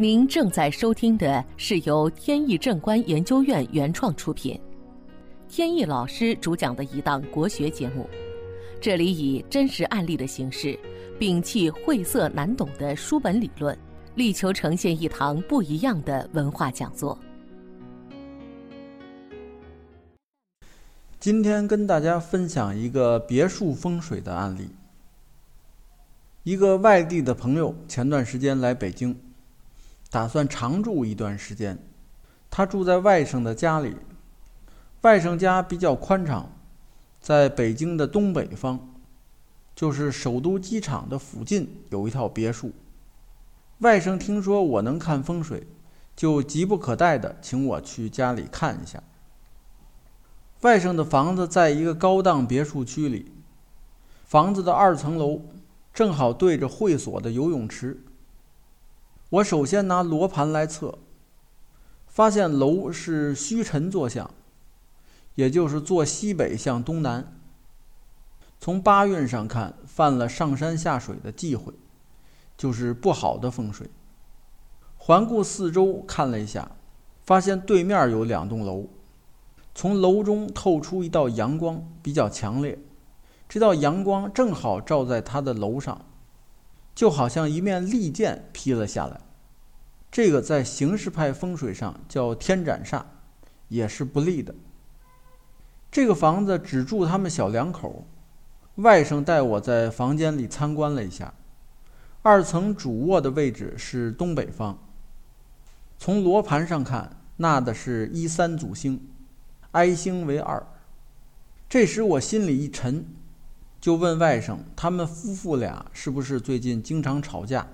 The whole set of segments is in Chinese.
您正在收听的是由天意正观研究院原创出品，天意老师主讲的一档国学节目。这里以真实案例的形式，摒弃晦涩难懂的书本理论，力求呈现一堂不一样的文化讲座。今天跟大家分享一个别墅风水的案例。一个外地的朋友前段时间来北京，打算常住一段时间。他住在外甥的家里，外甥家比较宽敞，在北京的东北方，就是首都机场的附近有一套别墅。外甥听说我能看风水，就急不可待的请我去家里看一下。外甥的房子在一个高档别墅区里，房子的二层楼。正好对着会所的游泳池。我首先拿罗盘来测，发现楼是虚沉坐向，也就是坐西北向东南。从八运上看，犯了上山下水的忌讳，就是不好的风水。环顾四周看了一下，发现对面有两栋楼，从楼中透出一道阳光，比较强烈。这道阳光正好照在他的楼上，就好像一面利剑劈了下来。这个在形式派风水上叫天斩煞，也是不利的。这个房子只住他们小两口。外甥带我在房间里参观了一下，二层主卧的位置是东北方。从罗盘上看，纳的是一三祖星，哀星为二。这时我心里一沉。就问外甥，他们夫妇俩是不是最近经常吵架？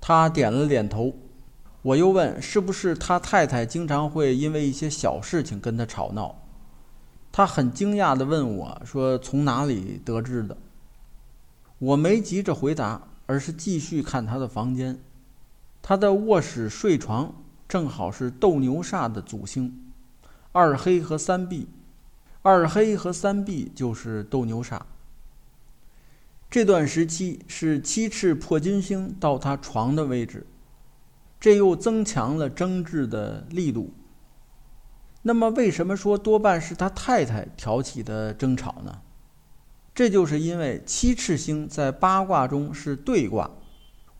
他点了点头。我又问，是不是他太太经常会因为一些小事情跟他吵闹？他很惊讶地问我说：“从哪里得知的？”我没急着回答，而是继续看他的房间。他的卧室睡床正好是斗牛煞的祖星，二黑和三碧。二黑和三碧就是斗牛煞。这段时期是七赤破金星到他床的位置，这又增强了争执的力度。那么，为什么说多半是他太太挑起的争吵呢？这就是因为七赤星在八卦中是对卦，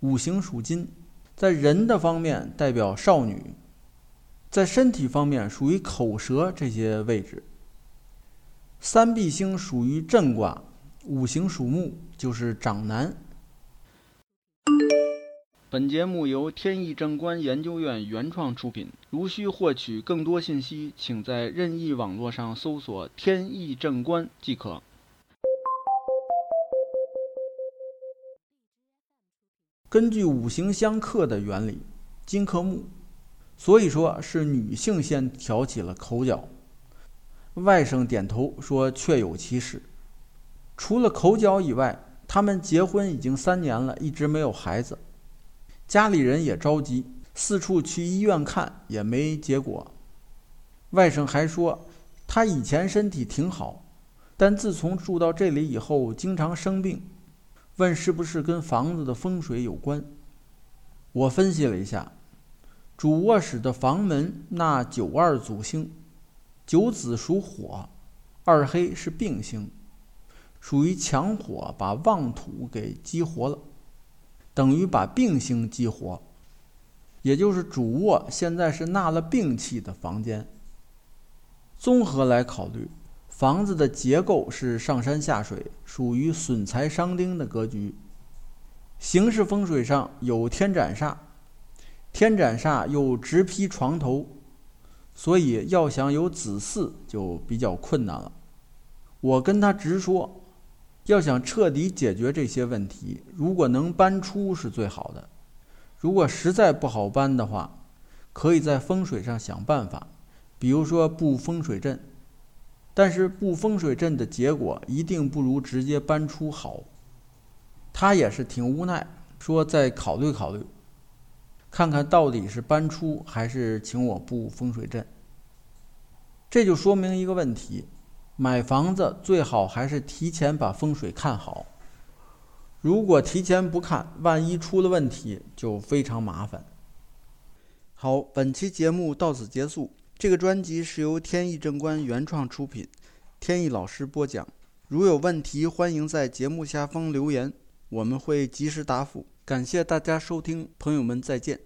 五行属金，在人的方面代表少女，在身体方面属于口舌这些位置。三碧星属于震卦。五行属木，就是长男。本节目由天意正观研究院原创出品。如需获取更多信息，请在任意网络上搜索“天意正观”即可。根据五行相克的原理，金克木，所以说是女性先挑起了口角。外甥点头说：“确有其事。”除了口角以外，他们结婚已经三年了，一直没有孩子。家里人也着急，四处去医院看也没结果。外甥还说，他以前身体挺好，但自从住到这里以后，经常生病。问是不是跟房子的风水有关？我分析了一下，主卧室的房门那九二祖星，九子属火，二黑是病星。属于强火把旺土给激活了，等于把病星激活，也就是主卧现在是纳了病气的房间。综合来考虑，房子的结构是上山下水，属于损财伤丁的格局。形式风水上有天斩煞，天斩煞又直劈床头，所以要想有子嗣就比较困难了。我跟他直说。要想彻底解决这些问题，如果能搬出是最好的。如果实在不好搬的话，可以在风水上想办法，比如说布风水阵。但是布风水阵的结果一定不如直接搬出好。他也是挺无奈，说再考虑考虑，看看到底是搬出还是请我布风水阵。这就说明一个问题。买房子最好还是提前把风水看好。如果提前不看，万一出了问题就非常麻烦。好，本期节目到此结束。这个专辑是由天意正观原创出品，天意老师播讲。如有问题，欢迎在节目下方留言，我们会及时答复。感谢大家收听，朋友们再见。